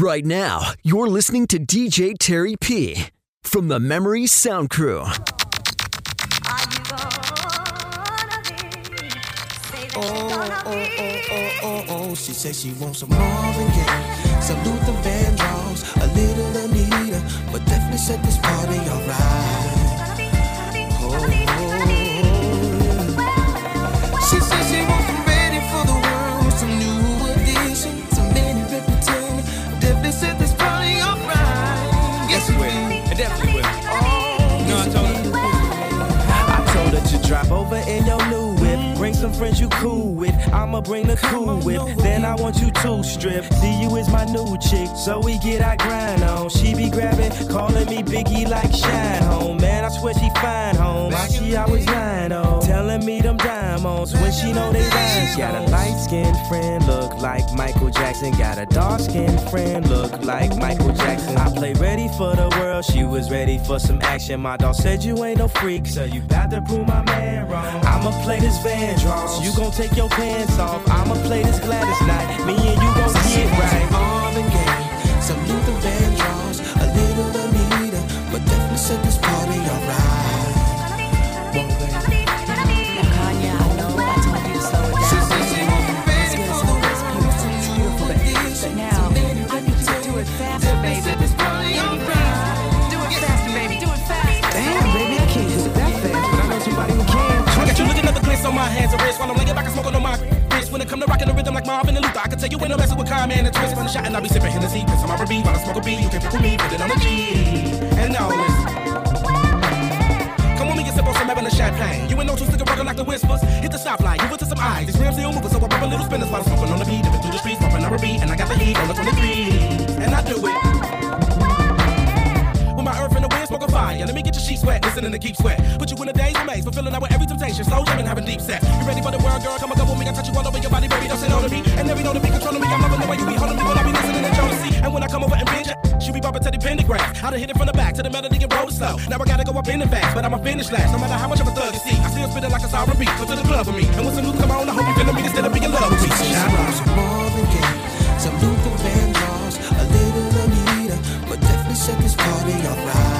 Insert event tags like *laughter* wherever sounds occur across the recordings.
Right now, you're listening to DJ Terry P from the Memory Sound Crew. Oh, oh, oh, oh, oh, oh. She said she wants some Marvin Gaye, some Luther Vandross, a little Anita, but definitely set this party alright. Some friends you cool with. I'ma bring the cool whip. Then I want you to strip. See you is my new chick. So we get our grind on. She be grabbing, calling me Biggie like Shine Home. Man, I swear she fine home. Why she always lying on? Telling me them diamonds when she know they rhymes. Got a light skinned friend, look like Michael Jackson. Got a dark skinned friend, look like Michael Jackson. I play ready for the world. She was ready for some action. My dog said you ain't no freak, so you bout to prove my man wrong. I'ma play this Van Vandross. You gon' take your pants off. I'ma play this Gladys Knight. Me and you gon' get right. The glitz on my hands and wrists while I'm laying back and smoking on my wrist. When it come to rocking the rhythm like Marvin and Luther, I can tell you ain't no messing with Kyle, man, and twist. Run a shot and I'll be sipping Hennessy, piss on my R&B, while I smoke a B. You can pick with me, put it on the G. And now. Come with me and sip on some Evan champagne. You ain't no two sticker rockin' like the whispers. Hit the stoplight, move it to some eyes. These rims still moving, so I pop a little spinners while I'm smoking on the beat. Dipping through the streets, bumping R&B, and I got the heat on the 23. And I do it. With my earth in the wind, smoking fire. Let me get your sheets wet, listening to Keith Sweat. Put you in a daze maze, fulfilling out with. Slow jamming, having deep sex. You ready for the world, girl? Come and go with me. I touch you all over your body, baby. Don't sit on me. And never know to be controlling me. I'm loving the way you be holding me when I be listening to Jodeci. And when I come over and binge, she be bumping to the pentagram. I done hit it from the back to the melody and roll slow. Now I gotta go up in the fast, but I'ma finish last. No matter how much of a thug you see, I still spit it like a sour beat. Come to the club with me. And when some news come on, I hope you feeling me instead of being in love with me. Some Marvin Gaye, some Luther Vandross, a little Anita, but definitely set this party alright.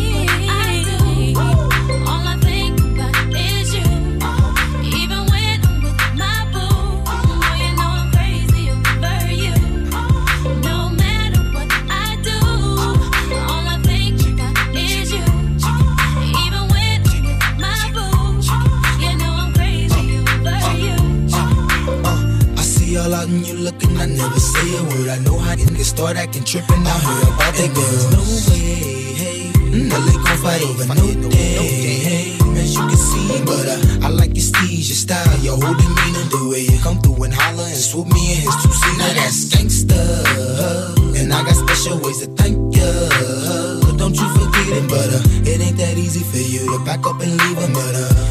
Out and you looking, I never say a word. I know how niggas start acting tripping. I heard about that girl. No way, hey. No, they gon' fight over no day, hey. As you can see, but uh, I like your steez, your style, your whole demeanor, the way you come through and holler and swoop me in his two seat. Now that's gangsta, and I got special ways to thank ya. But don't you forget it, but uh, it ain't that easy for you to back up and leave him. But uh,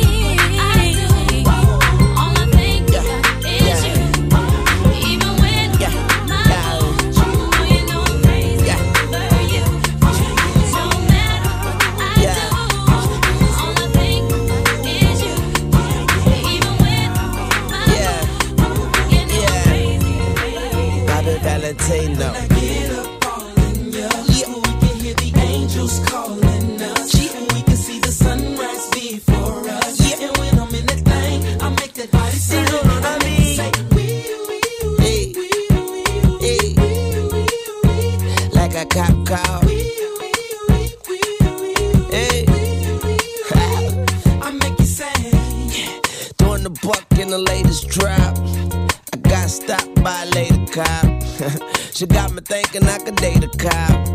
The latest drop. I got stopped by a lady cop. *laughs* she got me thinking I could date a cop.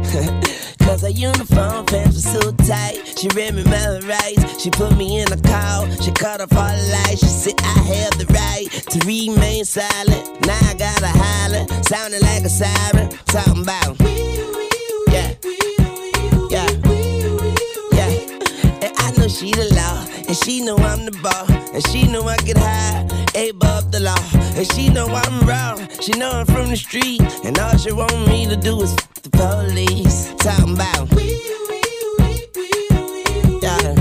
*laughs* Cause her uniform pants were so tight. She read me my rights. She put me in a call. She cut off all the lights. She said I have the right to remain silent. Now I gotta holler. Sounding like a siren. Talking about. Yeah. Yeah. Yeah. And I know she the law. And she know I'm the ball. And she know I get high. Above the law. And she know I'm wrong. She know I'm from the street. And all she want me to do is f- the police. Talking about. Yeah.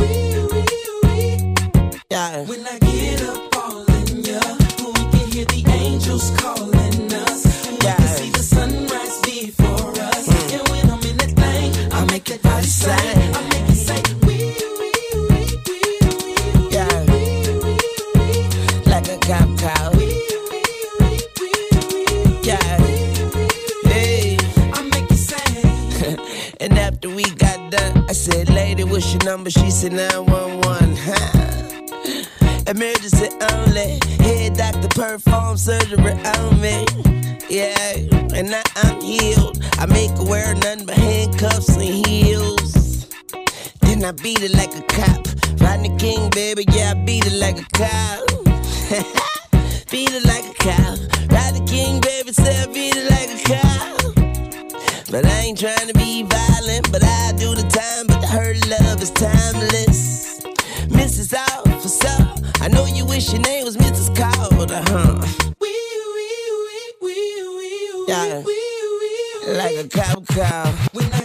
Yeah. When I get up all in ya, we can hear the angels calling us. We Yeah. can see the sunrise before us. Mm. And when I'm in that thing, I make that body say, what's your number? She said, 911. Huh? Emergency only. Head doctor perform surgery on me. Yeah, and now I'm healed. I make her wear nothing but handcuffs and heels. Then I beat it like a cop. Rodney King, baby, yeah, I beat it like a cop. *laughs* beat it like a cop. Rodney King, baby, say I beat it like a cop. But I ain't trying to be violent, but I do the time. But her love is timeless. Mrs. Officer, I know you wish your name was Mrs. Carter, huh? Yeah, like a cop car.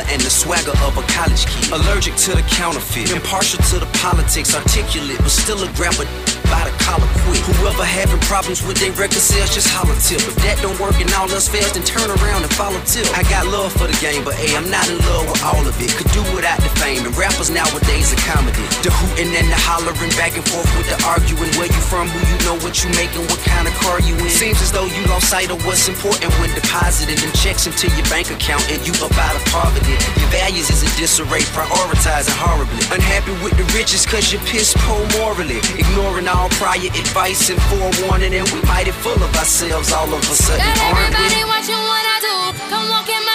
Hustler and the swagger of a college kid. Allergic to the counterfeit, impartial to the politics, articulate, but still a grabber by the collar quick. Whoever having problems with their record sales, just holler tip. If that don't work and all else fails, then turn around and follow tip. I got love for the game, but hey, I'm not in love with all of it. Could do without the fame, and rappers nowadays are comedy. The hooting and the hollering, back and forth with the arguing. Where you from, who you know, what you making, what kind of car you in. Seems as though you lost sight of what's important when depositing them checks into your bank account and you up out of poverty. Your values is in disarray, prioritizing horribly. Unhappy with the riches cause you're piss poor morally. Ignoring all prior advice and forewarning, and we mighty full of ourselves all of a sudden, Got aren't we? watching what I do. Come walk in my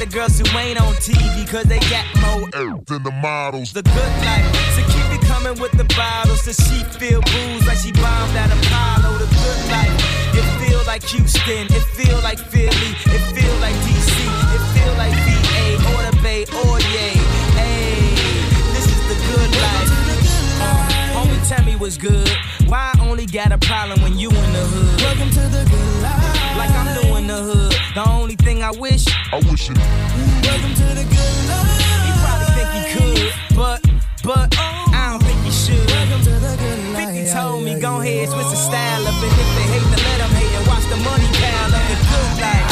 the girls who ain't on TV, cause they got more earth than the models. The good life, so keep it coming with the bottles, so she feel booze like she bombed at Apollo. The good life, it feel like Houston, it feel like Philly, it feel like DC, it feel like VA, or the Bay, or yay. Hey, this is the good life. Homie, tell me what's good. Why I only got a problem when you in the hood? Welcome to the good life. Like I'm doing the hood. The only thing I wish, I wish it. Welcome to the good life. He probably think he could, but, but, oh. I don't think he should. Welcome to the good life. 50 told me, go ahead, switch the style up. And if they hate, then let them hate and watch the money pile up. The good life.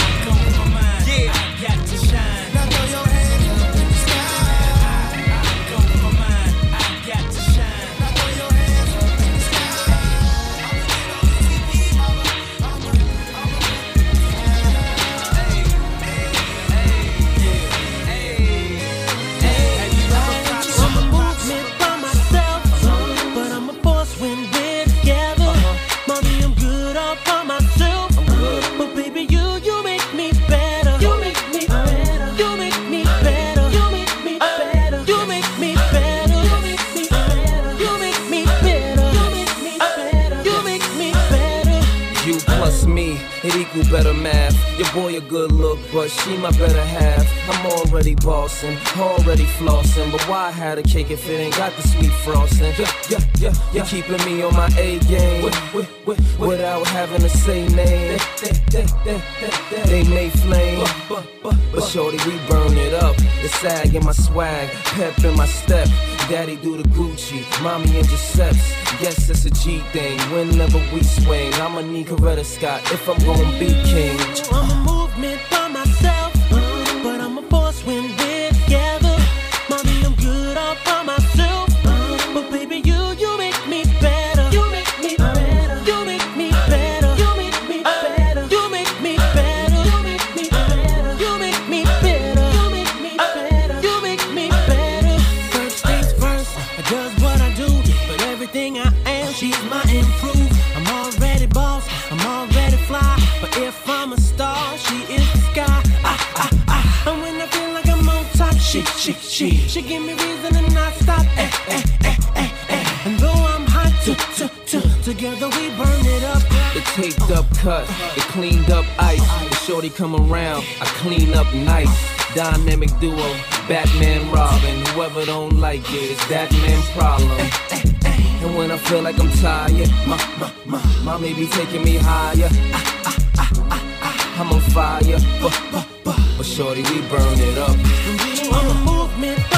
Better math. Your boy a good look, but she my better half. I'm already bossing, already flossing. But why had a cake if it ain't got the sweet frosting? Yeah, yeah, yeah, you're keeping me on my A game wi- wi- without having to say name. They, they, they, they, may flame, but, but, but shorty, we burn it up. The sag in my swag, pep in my step. Daddy do the Gucci, mommy in Giuseppe's. Yes, it's a G thing. Whenever we swing, I'ma need Coretta Scott if I'm gonna be king. I'm a movement she, give me reason to not stop. Eh, eh, eh, eh, eh. And though I'm hot, t, t, t, together we burn it up. The taped up cut, the cleaned up ice. The shorty come around, I clean up nice. Dynamic duo, Batman Robin. Whoever don't like it, it's that man problem. And when I feel like I'm tired, my, my, my, mommy be taking me higher. Ah, ah, ah, I'm on fire, but, but, but, but shorty, we burn it up. I'm a movement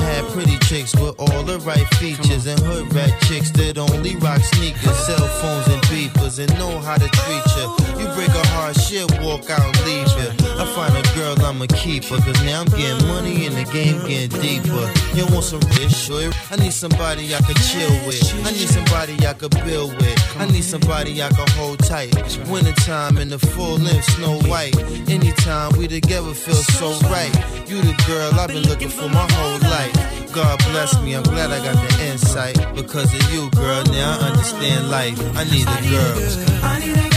Pretty chicks with all the right features, and hood rat chicks that only rock sneakers, cell phones, and beepers, and know how to treat you. Break a heart, she'll walk out leave you. I find a girl, I'ma keep her, cause now I'm getting money and the game getting deeper. You want some rich shit? I need somebody I can chill with. I need somebody I can build with. I need somebody I can hold tight. Wintertime in the full length, Snow White. Anytime we together feel so right. You the girl I've been looking for my whole life. God bless me, I'm glad I got the insight. Because of you, girl, now I understand life. I need a girl.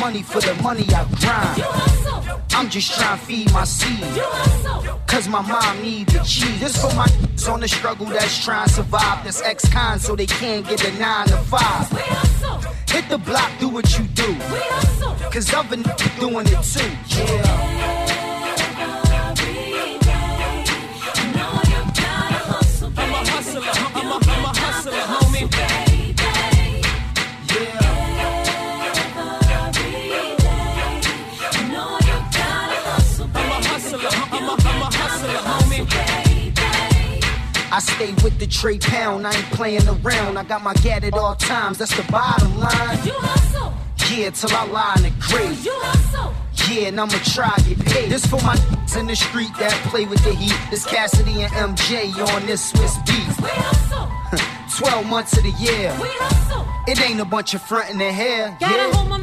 Money for the money I grind. I'm just trying to feed my seed. Cause my mom need the cheese. This for my *laughs* on the struggle that's trying to survive. That's ex-con so they can't get a 9 to 5. Hit the block, do what you do. Cause other niggas doing it too. With Pound, I ain't playing around. I got my gat at all times, that's the bottom line. You hustle. Yeah, till I lie in the grave. You hustle. Yeah, and I'ma try to get paid. This for my *laughs* in the street that play with the heat. This Cassidy and MJ on this Swizz beat. We hustle. *laughs* 12 months of the year. We hustle. It ain't a bunch of front in the hair. Gotta Yeah. hold my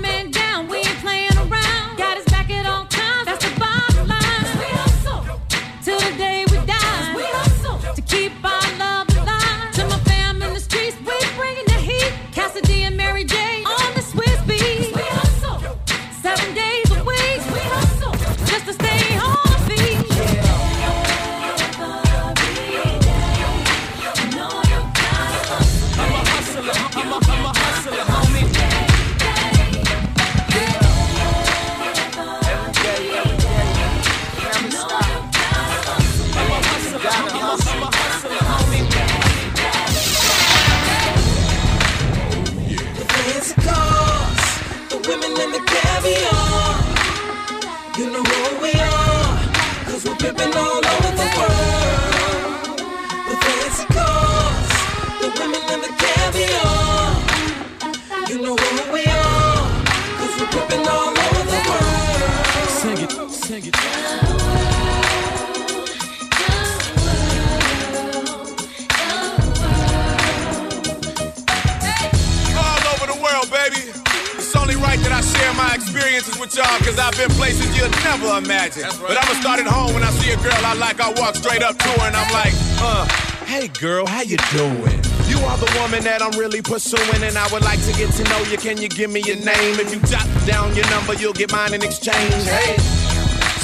that I'm really pursuing, and I would like to get to know you. Can you give me your name? If you jot down your number, you'll get mine in exchange. Hey.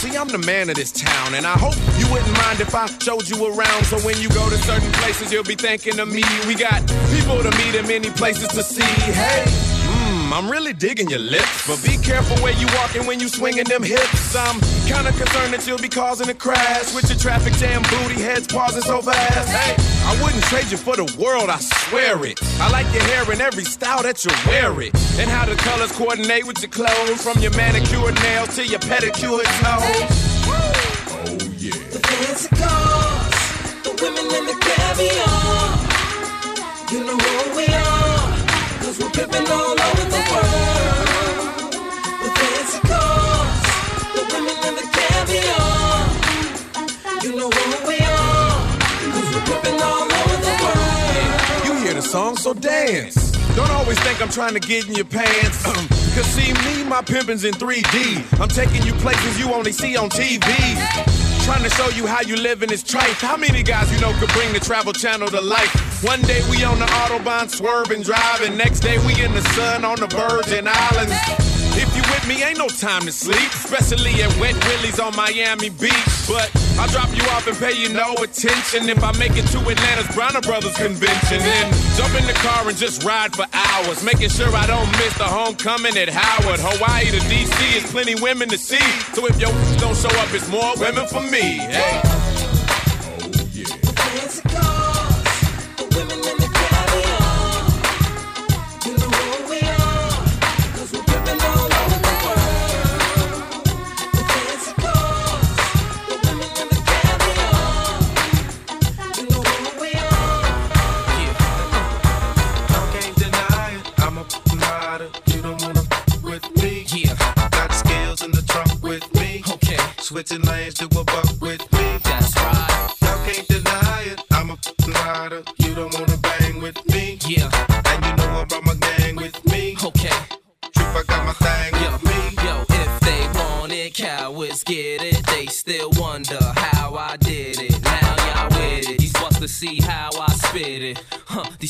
See, I'm the man of this town, and I hope you wouldn't mind if I showed you around. So when you go to certain places, you'll be thinking of me. We got people to meet and many places to see. Hey, mmm, I'm really digging your lips, but be careful where you walking when you swinging them hips. I'm kinda concerned that you'll be causing a crash with your traffic jam booty heads pausing so fast. Hey, I wouldn't trade you for the world, I swear it. I like your hair in every style that you wear it, and how the colors coordinate with your clothes, from your manicured nails to your pedicured toes. Oh, yeah. The fancy cars, the women in the caviar. You know who we are, cause we're pimping all over the world. The fancy cars, the women and the caviar. You know who we are, cause all over the world. You hear the song, so dance. Don't always think I'm trying to get in your pants. *clears throat* Cause see me, my pimpin's in 3D. I'm taking you places you only see on TV. Trying to show you how you live in this trife. How many guys you know could bring the travel channel to life? One day we on the Autobahn swerving, driving. Next day we in the sun on the Virgin Islands. If you with me, ain't no time to sleep, especially at Wet Willie's on Miami Beach. But I'll drop you off and pay you no attention if I make it to Atlanta's Bronner Brothers convention. Then jump in the car and just ride for hours, making sure I don't miss the homecoming at Howard. Hawaii to DC is plenty women to see. So if your don't show up, it's more women for me. Hey.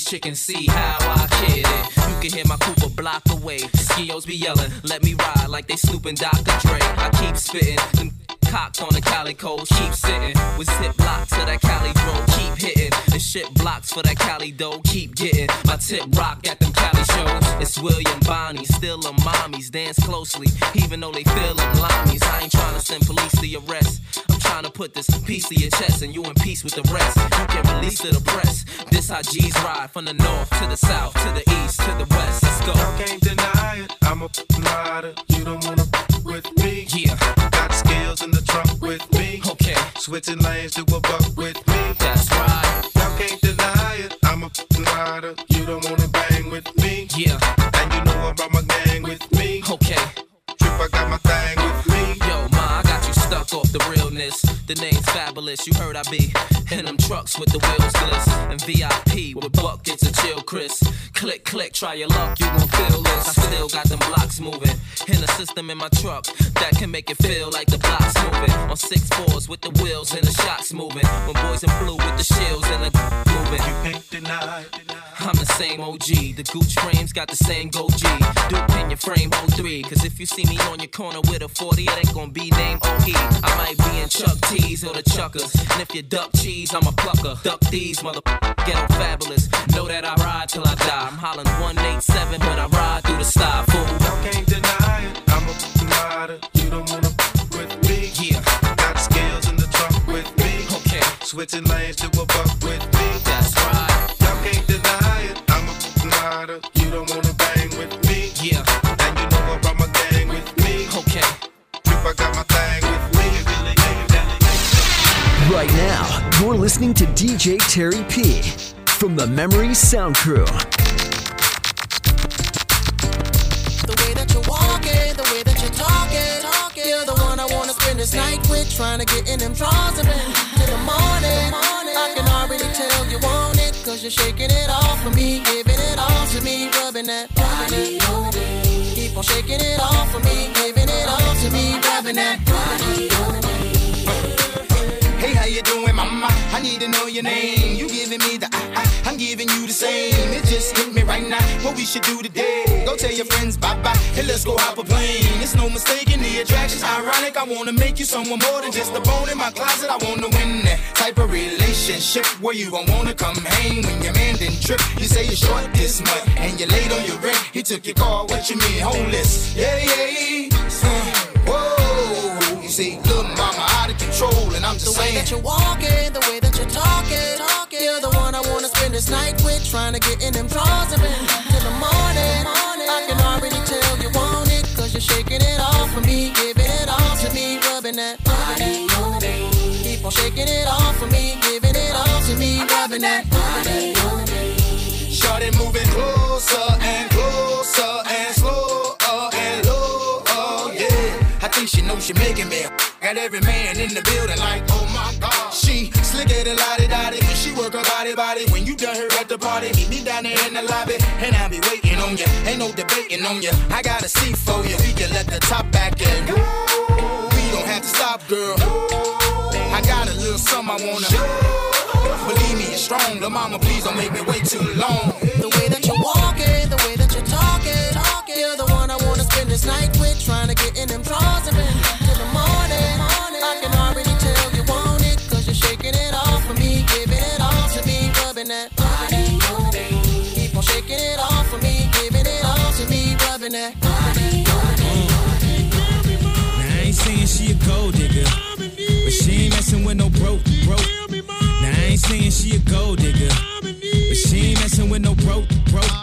These chickens see how I kid it. You can hear my Cooper block away. Skios be yelling, let me ride like they snooping Dr. Dre. I keep spitting, them cocked on the calicos, keep sitting. With zip blocks to that Cali dro, keep hitting. And shit blocks for that Cali dough, keep getting. My tip rock at them Cali shows. It's William Bonney, still them mommies, dance closely. Even though they feel them limeys, I ain't trying to send police to your rest. I'm trying to put this piece to your chest and you in peace with the rest. You can release to the press. This how G's ride from the north to the south, to the east, to the west. Let's go. I can't deny it. I'm a rider. You don't wanna with me. Yeah. Got skills in the trunk with me. Okay. Switching lanes to a buck with me. That's right. Y'all can't deny it. I'm a rider. You don't wanna bang with me. Yeah. And you know I brought my gang with me. Okay. Trip, I got my thing stuck off the realness. The name's Fabolous, you heard I be in them trucks with the wheels gliss and VIP with buckets of chill, Chris. Click, click, try your luck, you gon' feel this. I still got them blocks moving in a system in my truck that can make it feel like the blocks moving on six fours with the wheels and the shots moving. When boys in blue with the shields and the *laughs* moving. You can't deny. I'm the same OG. The Gooch frames got the same go G. Duke in your frame 03. Cause if you see me on your corner with a 40, it ain't gonna be named OE. I might be in Chuck T's or the Chuckers. And if you duck cheese, I'm a plucker. Duck these, mother ghetto fabulous. Know that I ride till I die. I'm hollering 187 when I ride through the sty. Fool. Y'all can't deny it. I'm a rider. You don't wanna with me. Yeah. Got skills in the trunk with me. Okay. Switching lanes to a buck with me. That's right. Y'all can't deny it. I'm a rider. You don't wanna bang with me. Yeah. Right now, you're listening to DJ Terry P from the Memory Sound Crew. The way that you're walking, the way that you're talking, talking. You're the one I wanna spend this night with, trying to get in them drawers till the morning. I can already tell you want it, cause you're shaking it off for me, giving it all to me, rubbing that body. Keep on shaking it off for me, giving it all to me, rubbing that body. Hey, how you doing, mama? I need to know your name. You giving me the I, I, I'm giving you the same. It just hit me right now. What we should do today? Go tell your friends bye bye. Hey, let's go hop a plane. It's no mistaking the attraction's ironic. I wanna make you someone more than just a bone in my closet. I wanna win that type of relationship where you don't wanna come hang when your man didn't trip. You say you're short this month and you're late on your rent. He took your car. What you mean, homeless? Yeah, yeah. Uh, whoa. You see, little I'm just The way saying. that you're walking, the way that you're talking, talking. You're the one I wanna spend this night with, trying to get in them drawers and till the morning. I can already tell you want it, cause you're shaking it off for me, giving it all to me, rubbing that body on me. Keep on shaking it off for me, giving it all to me, rubbing that body on me. Shorty moving closer and closer and slower and lower, yeah. I think she knows she making me. Got every man in the building like, oh my god. She slicker than lottie when she work her body body. When you done her at the party, meet me down there in the lobby, and I'll be waiting on you. Ain't no debating on you. I got a seat for you. We can let the top back in. We don't have to stop, girl. I got a little something I wanna. Believe me, it's strong. The mama, please don't make me wait too long. The way that you're walking, the way that you're talking. You're the one I wanna spend this night with, trying to get in them drawers that. Now I ain't saying she a gold digger, but she ain't messing with no broke, broke. Now I ain't saying she a gold digger, but she ain't messing with no broke, broke.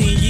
10.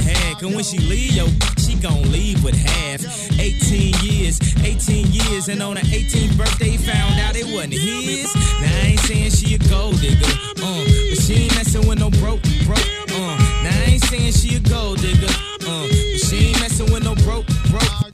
had. And when she leave, yo, she gon' leave with half. 18 years, 18 years, and on her 18th birthday, found out it wasn't his. Now I ain't saying she a gold digger, uh, but she ain't messing with no broke, broke, uh. Now I ain't saying she a gold digger, uh, but she ain't messing with no broke, broke.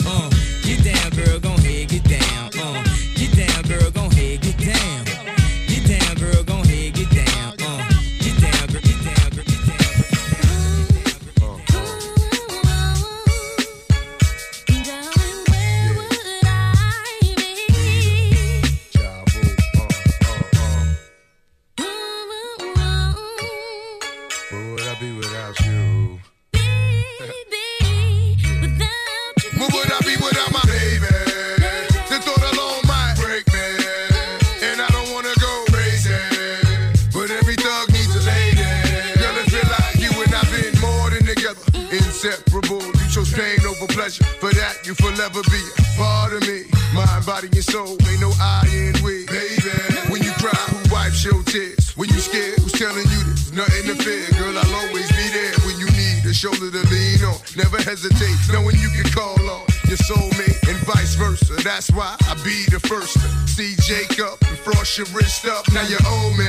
your wrist up, now you're me.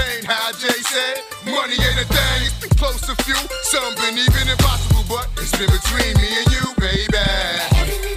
pain, how Jay said. Money ain't a thing, it's been close to few. Some been even impossible, but it's been between me and you, baby.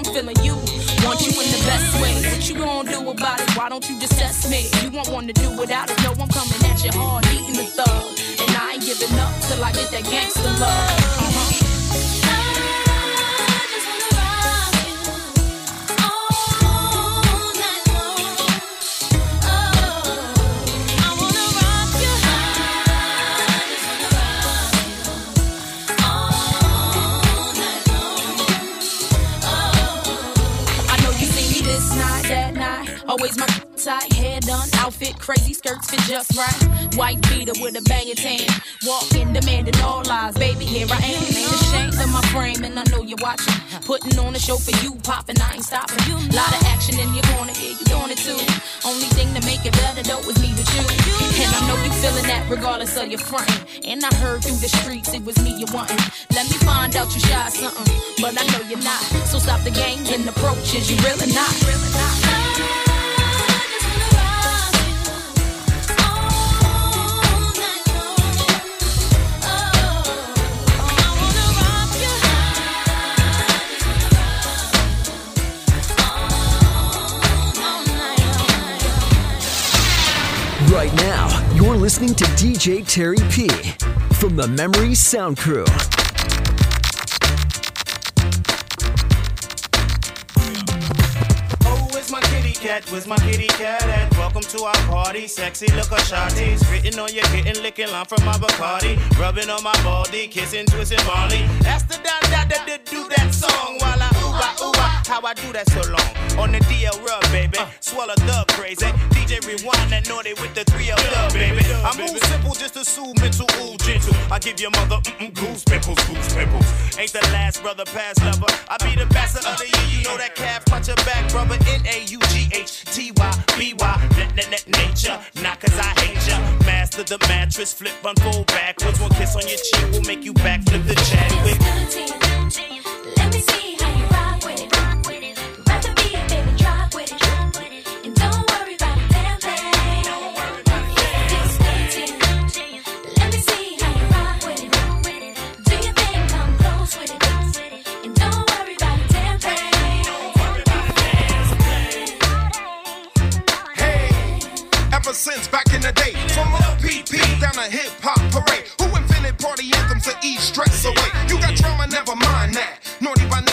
I'm feeling you. Want you in the best way. What you gonna do about it? Why don't you just test me? You won't wanna do without it. No, I'm coming at you hard, eating the thug. And I ain't giving up till I get that gangster love. Hair done, outfit crazy, skirts fit just right. White beater with a banging tan. Walking, demanding all lies. Baby, here I am. Ain't ashamed of my frame, and I know you're watching. Putting on a show for you, popping, I ain't stopping. Lot of action in your corner, yeah, you doing it too. Only thing to make it better though is me with you. And I know you feeling that regardless of your frontin'. And I heard through the streets it was me you wantin'. Let me find out you shy something, but I know you're not. So stop the games and approaches, you really not. Really not. Listening to DJ Terry P from the Memory Sound Crew. Cat? Where's my kitty cat at? Welcome to our party. Sexy look of shawties. Written on your kitten, licking line from my Bacardi. Rubbing on my baldy, kissing, twisting Marley. That's the done that that did do that song while I ooh ah ooh ah. How I do that so long? On the DL rub, baby. Swallow the crazy. DJ rewind that naughty with the 3 L dub, baby. I move simple just to soothe mental, ooh gentle. I give your mother mm-mm, goose pimples, goose. Ain't the last brother, past lover. I be the bastard of the year. You know that calf, punch your back, brother. N A U G H T Y B Y. Net, net, net, nature. Not cause I hate ya. Master the mattress, flip, unfold backwards. One kiss on your cheek will make you backflip the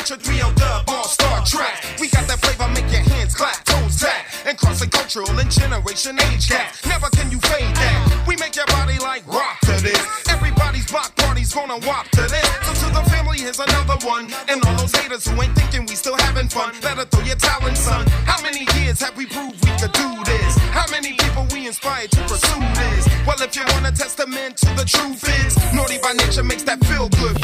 Naughty by 3L dub, all star track. We got that flavor, make your hands clap, toes tap, and crossing cultural and generation age gap. Never can you fade that. We make your body like rock to this. Everybody's block party's gonna walk to this. So to the family, here's another one. And all those haters who ain't thinking we still having fun, better throw your talent, son. How many years have we proved we could do this? How many people we inspired to pursue this? Well, if you want a testament to the truth is, naughty by nature makes that feel good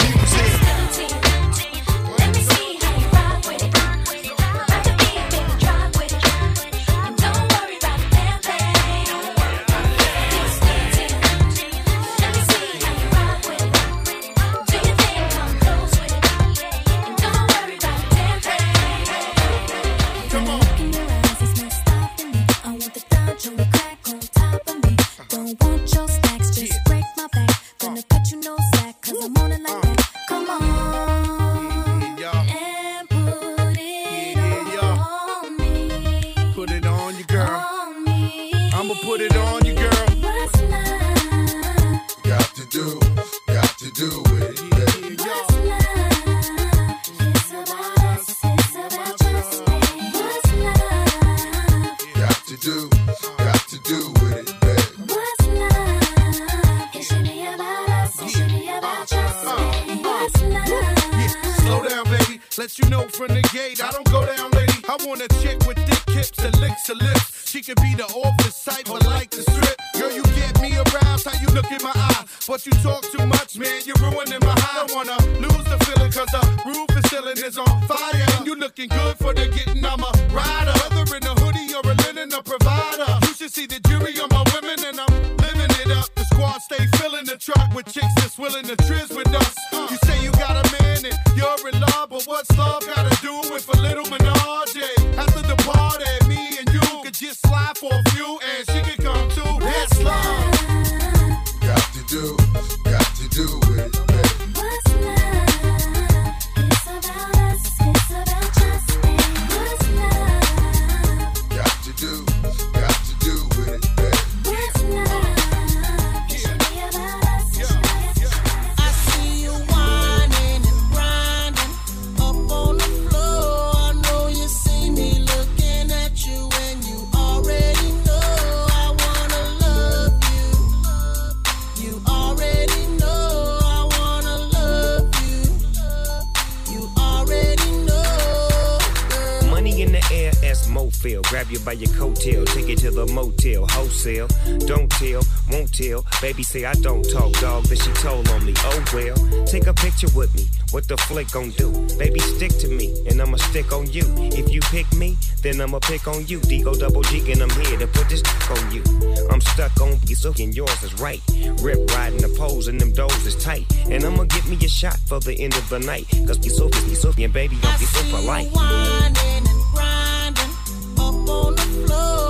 Baby say I don't talk, dog. Then she told on me. Oh well, take a picture with me. What the flick gon' do? Baby, stick to me, and I'ma stick on you. If you pick me, then I'ma pick on you. Digo double G, and I'm here to put this on you. I'm stuck on you, so and yours is right. Rip riding the poles, and them doors is tight. And I'ma get me a shot for the end of the night. Cause you so, you so, and baby, don't be so for life. whining and grinding up on the floor.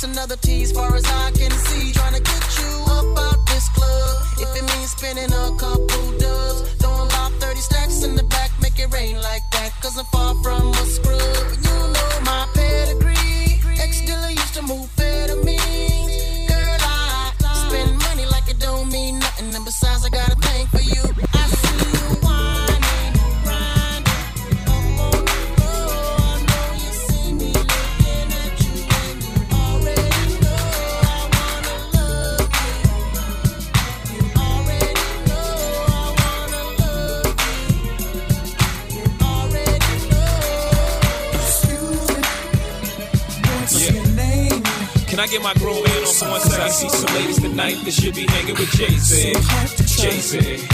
Just another tease, far as I can see. Trying to get you up out this club. If it means spending a couple dubs, throwing about 30 stacks in the back, make it rain like that. Cause I'm far from a scrub. Get my on? I see some ladies tonight that should be hanging with Jay Z. Jay Z.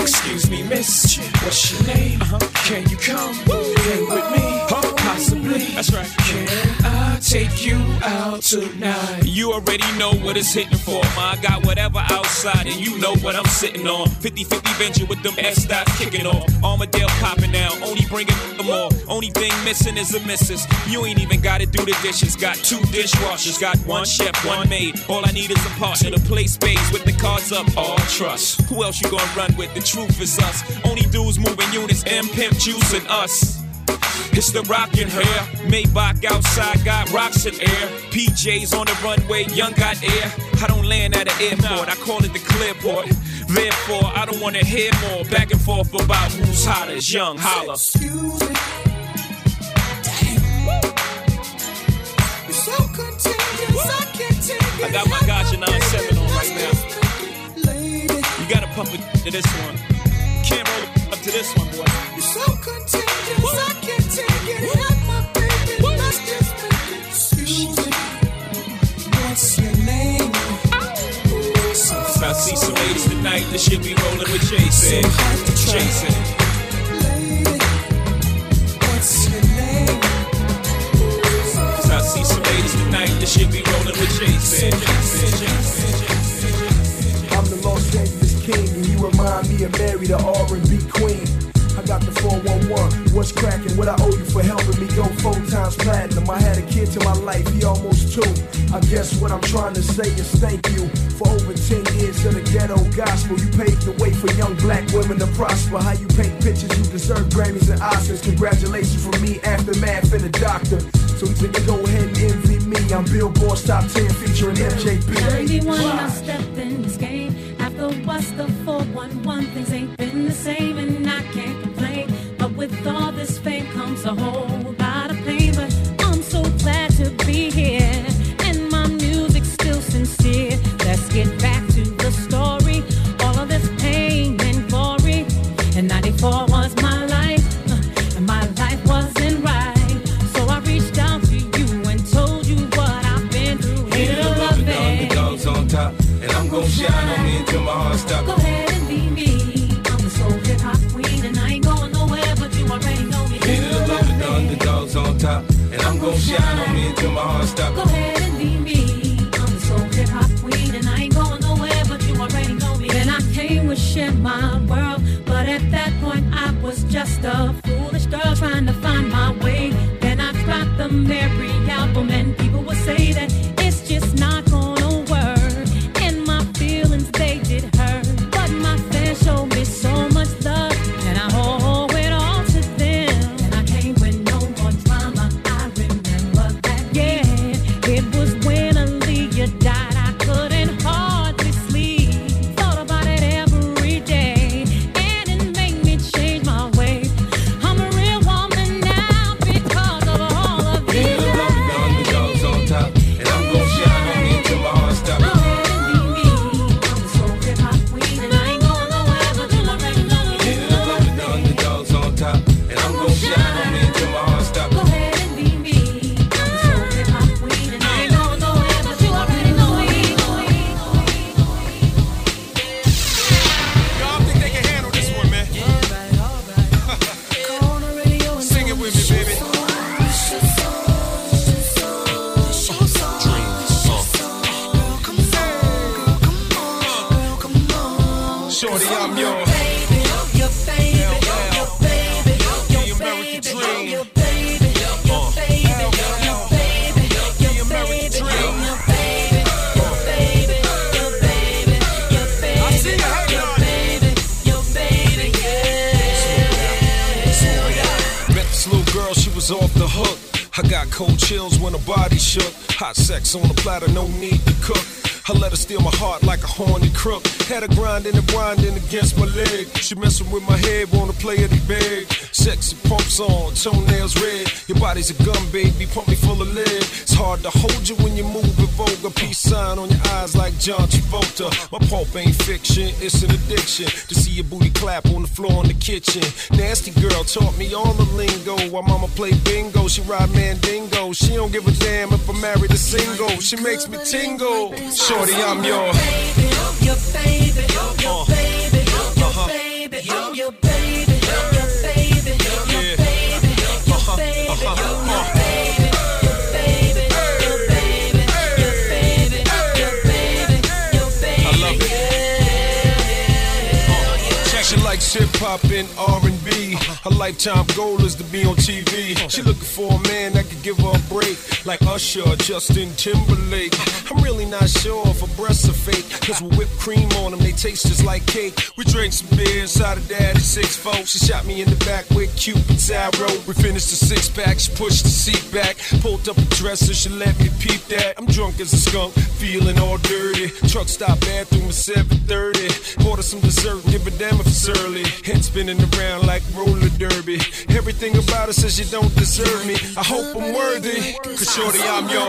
Excuse me, miss. What's your name? Uh-huh. Can you come hang with me? Possibly. That's right. Take you out tonight? You already know what it's hitting for. Ma, I got whatever outside, and you know what I'm sitting on. 50 50 venture with them S dots kicking off. Armadale popping now, only bringing the more. Only thing missing is a missus. You ain't even gotta do the dishes. Got two dishwashers, got one chef, one maid. All I need is a partner to play spades with the cards up. All trust. Who else you gonna run with? The truth is us. Only dudes moving units, M Pimp Juice and us. It's the rockin' hair. Maybach outside got rocks in air. PJs on the runway, young got air. I don't land at an airport, I call it the clearport. Therefore, I don't wanna hear more back and forth about who's hotter. Young, holla. You're so I can't. I got my Gotcha 97 on right now. You gotta pump it to this one. Can't roll it up to this one, boy. See some ladies tonight that should be rolling with Jason. Jason. What's your name? So I see some ladies tonight that should be rolling with Jason. I'm the Los Angeles king, and you remind me of Mary, the R&B queen. I got the 411. What's cracking? What I owe you for helping me go four times platinum? I had a kid to my life, he almost two. I guess what I'm trying to say is thank you for over 10 years of the ghetto gospel. You paved the way for young black women to prosper. How you paint pictures, you deserve Grammys and Oscars. Congratulations from me, Aftermath, and the doctor. So you can go ahead and envy me. I'm Billboard's top 10 featuring MJB. 91, I stepped in this game. After what's the 411, things ain't been the same, this little girl, she was off the hook. I got cold chills when her body shook. Hot sex on the platter, no need to cook. I let her steal my heart like a horny crook. Had her grinding and grinding against my leg. She messing with my head, wanna play it big. Sexy pumps on, toenails red. Your body's a gun, baby, pump me full of lead. It's hard to hold you when you move with vulgar. Peace sign on your eyes like John Travolta. My pulp ain't fiction, it's an addiction. To see your booty clap on the floor in the kitchen. Nasty girl taught me all the lingo. While mama play bingo, she ride mandingo. She don't give a damn if I'm married or single. She makes me tingle. Shorty, I'm your. Your baby, your baby, your baby, your baby, hip hop and R&B. Her lifetime goal is to be on TV. She looking for a man that could give her a break, like Usher, or Justin Timberlake. I'm really not sure if her breasts are fake, cause with whipped cream on them, they taste just like cake. We drank some beer inside of daddy's six four. She shot me in the back with Cupid's arrow. We finished the six pack, she pushed the seat back, pulled up a dresser, she let me peep that. I'm drunk as a skunk, feeling all dirty. Truck stop bathroom at 7:30. Order some dessert, give a damn if it's early. Head spinning around like roller derby. Everything about her says you don't deserve me. I hope I'm worthy, cause shorty, I'm your.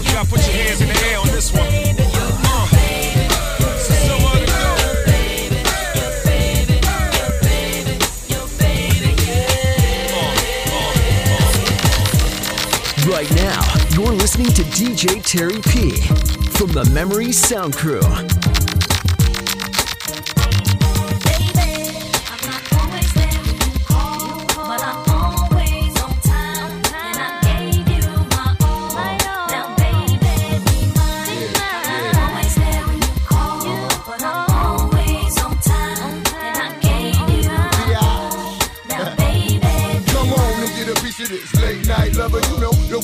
You gotta put your hands in the air on this one. You're listening to DJ Terry P from the Memory Sound Crew.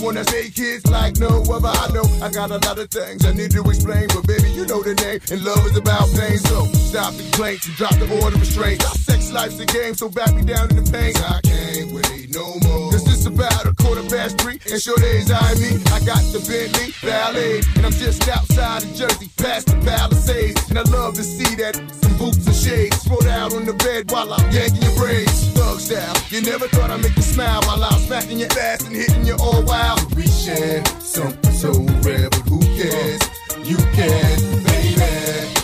One that say kids like no other. I know I got a lot of things I need to explain, but baby, you know the name. And love is about pain, so stop the complaints and drop the order of restraint. Sex life's a game, so back me down in the pain. I can't no more. Cause it's about a quarter past three, and sure days I me. I got the Bentley Ballet, and I'm just outside of Jersey, past the Palisades. And I love to see that some boots and shades spread out on the bed while I'm yanking your braids. Thug style, you never thought I'd make you smile while I'm smacking your ass and hitting you all wild. We share something so rare, but who cares? You can, baby.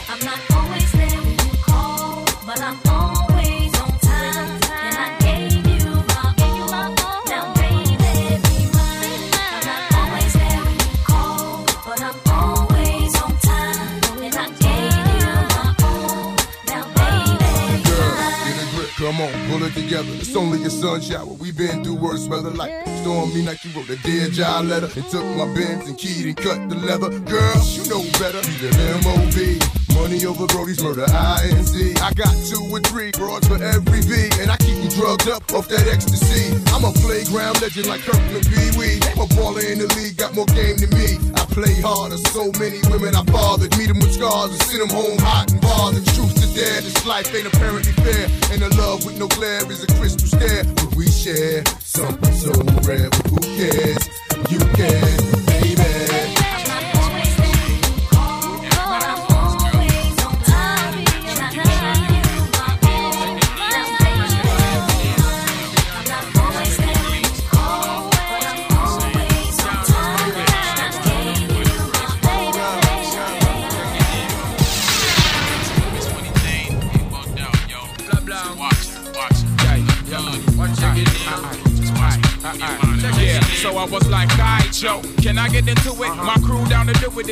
Come on, pull it together. It's only a sun shower. We've been through worse weather like stormy night. You wrote a dear job letter and took my bins and keyed and cut the leather. Girl, you know better. You live M.O.B. Money over Brody's murder, INC. I got two or three broads for every V, and I keep you drugged up off that ecstasy. I'm a playground legend like Kirkland Pee Wee. I'm a baller in the league, got more game than me. I play harder, so many women I bothered. Meet them with scars and send them home hot and bothered. Truth to dare, this life ain't apparently fair. And a love with no glare is a crystal stare. But we share something so rare, but who cares? You can,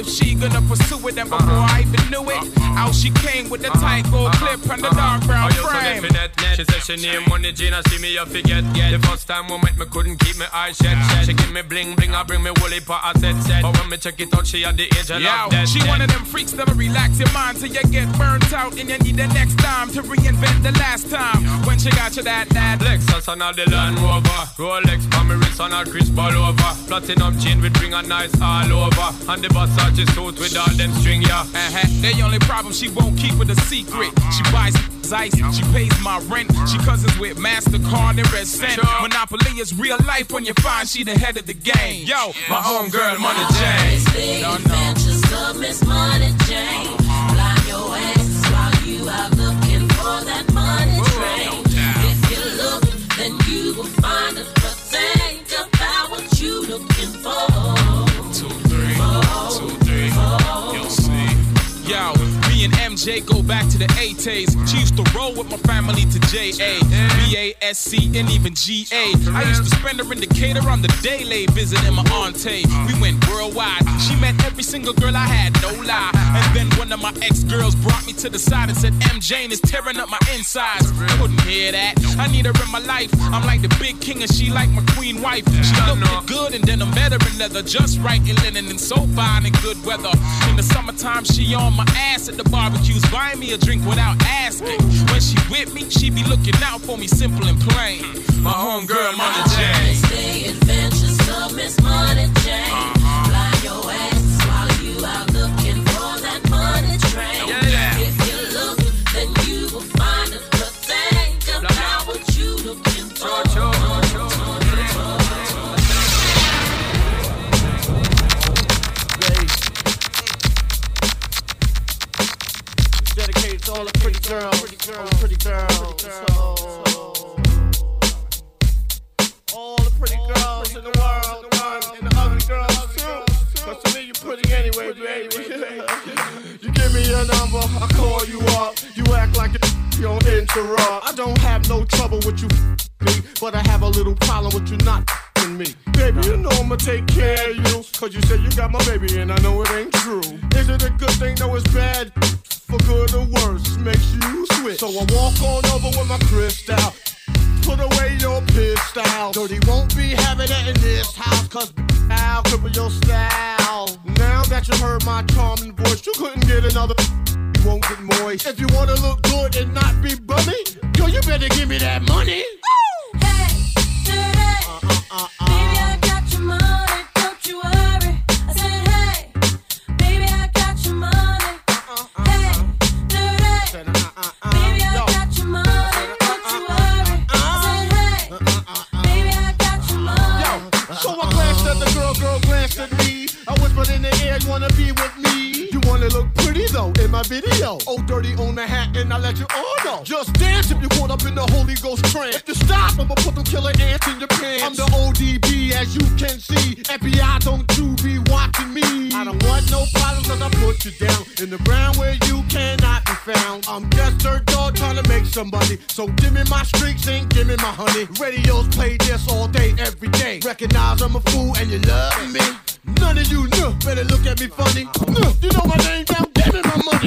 if she gonna pursue it. And before I even knew it, out she came with the tight gold clip and the dark brown She name money Gina, see me, you forget. Yeah. The first time we met, me couldn't keep my eyes shut. shut. She give me bling bling, I bring me woolly pot, I said set. But when me check it out, she at the age of Yo, she dead. one of them freaks that'll relax your mind till you get burnt out and you need the next time to reinvent the last time. When she got you that, that Lexus and all the Land Rover Rolex wrist and a crisp all over Platinum chain with ring and nice all over And the Versace suit with all them string, yeah Uh-huh. The only problem she won't keep it a secret. She buys ice, she pays my rent. She cousins with Mastercard and Red Cent. Monopoly is real life when you find she the head of the game. Yo, my home girl, Money Jane. Don't. Adventures of Miss Money Jane. Fly your ass while you out looking for that money train. If you look, then you will find it. But think about what you looking for. Two, three, two, three. You'll see. Yo, me and MJ go back to the 80s. She used to roll with my family to JA, BASC, and even GA. I used to spend her in Decatur on the daily visiting my auntie. We went worldwide. She met every single girl I had, no lie. And then one of my ex girls brought me to the side and said, MJ is tearing up my insides. Couldn't hear that. I need her in my life. I'm like the big king and she like my queen wife. She looked good and then I met her in leather, just right in linen and so fine in good weather. In the summertime, she on my ass at the barbecues, buying me a drink without asking. When she with me, she be looking out for me, simple and plain. My homegirl, Money Jane. The adventures Miss Money Jane. Fly your ass I call you up. You act like you don't interrupt. I don't have no trouble with you, but I have a little problem with you not me. Baby, you know I'ma take care of you. Cause you said you got my baby and I know it ain't true. Is it a good thing? No, it's bad. For good or worse, makes you switch. So I walk on over with my crystal. Put away your pistol. Dirty won't be having it in this house, cause I'll cripple your style. Now that you heard my charming voice, you couldn't get another. You won't get moist. If you wanna look good and not be bummy, yo, you better give me that money. I got Oh, on Manhattan, I let you all know. Just dance if you caught up in the Holy Ghost trance. If you stop, I'ma put them killer ants in your pants. I'm the ODB, as you can see. FBI, don't you be watching me. I don't want no problems, cause I put you down in the ground where you cannot be found. I'm just a dog trying to make some money. So give me my streaks and give me my honey. Radios play this all day, every day. Recognize I'm a fool and you love me. None of you know, better look at me funny. No, you know my name now, give me my money.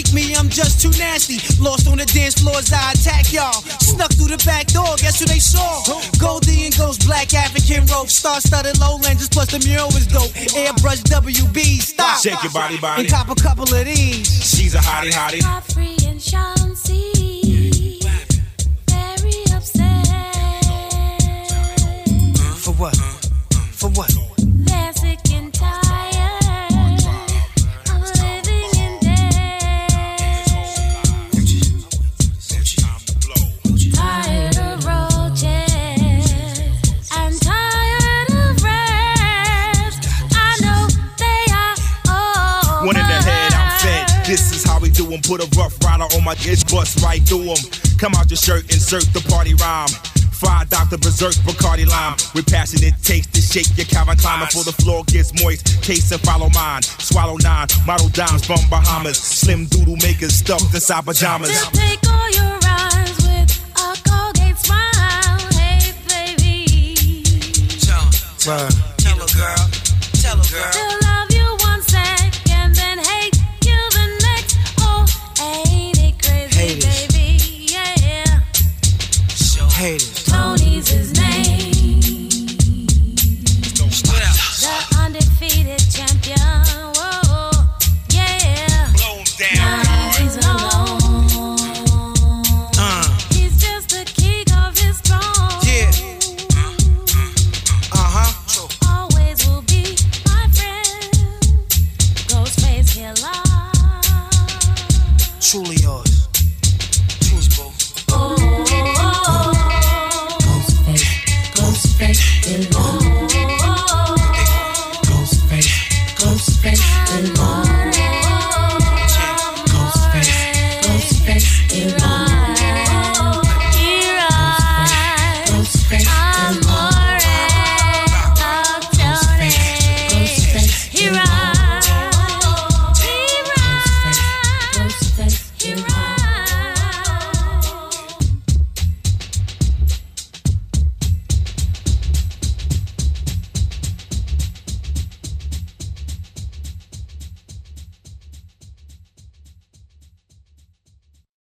Freak me, I'm just too nasty. Lost on the dance floors, I attack y'all. Snuck through the back door, guess who they saw? Goldie and Ghost, black African rope, star studded lowlanders, plus the mural was dope. Airbrush WB, stop. Shake your body, body. And cop a couple of these. She's a hottie, hottie. Godfrey and Chauncey, Put a rough rider on my itch, bust right through through 'em. Come out your shirt, insert the party rhyme. Fried Dr. Berserk, Bacardi Lime. With passionate taste to shake your Calvin Klein before the floor gets moist. Case and follow mine. Swallow nine, model dimes from Bahamas. Slim doodle makers stuffed inside pajamas. To take all your rhymes with a Colgate smile. Hey, baby. Word.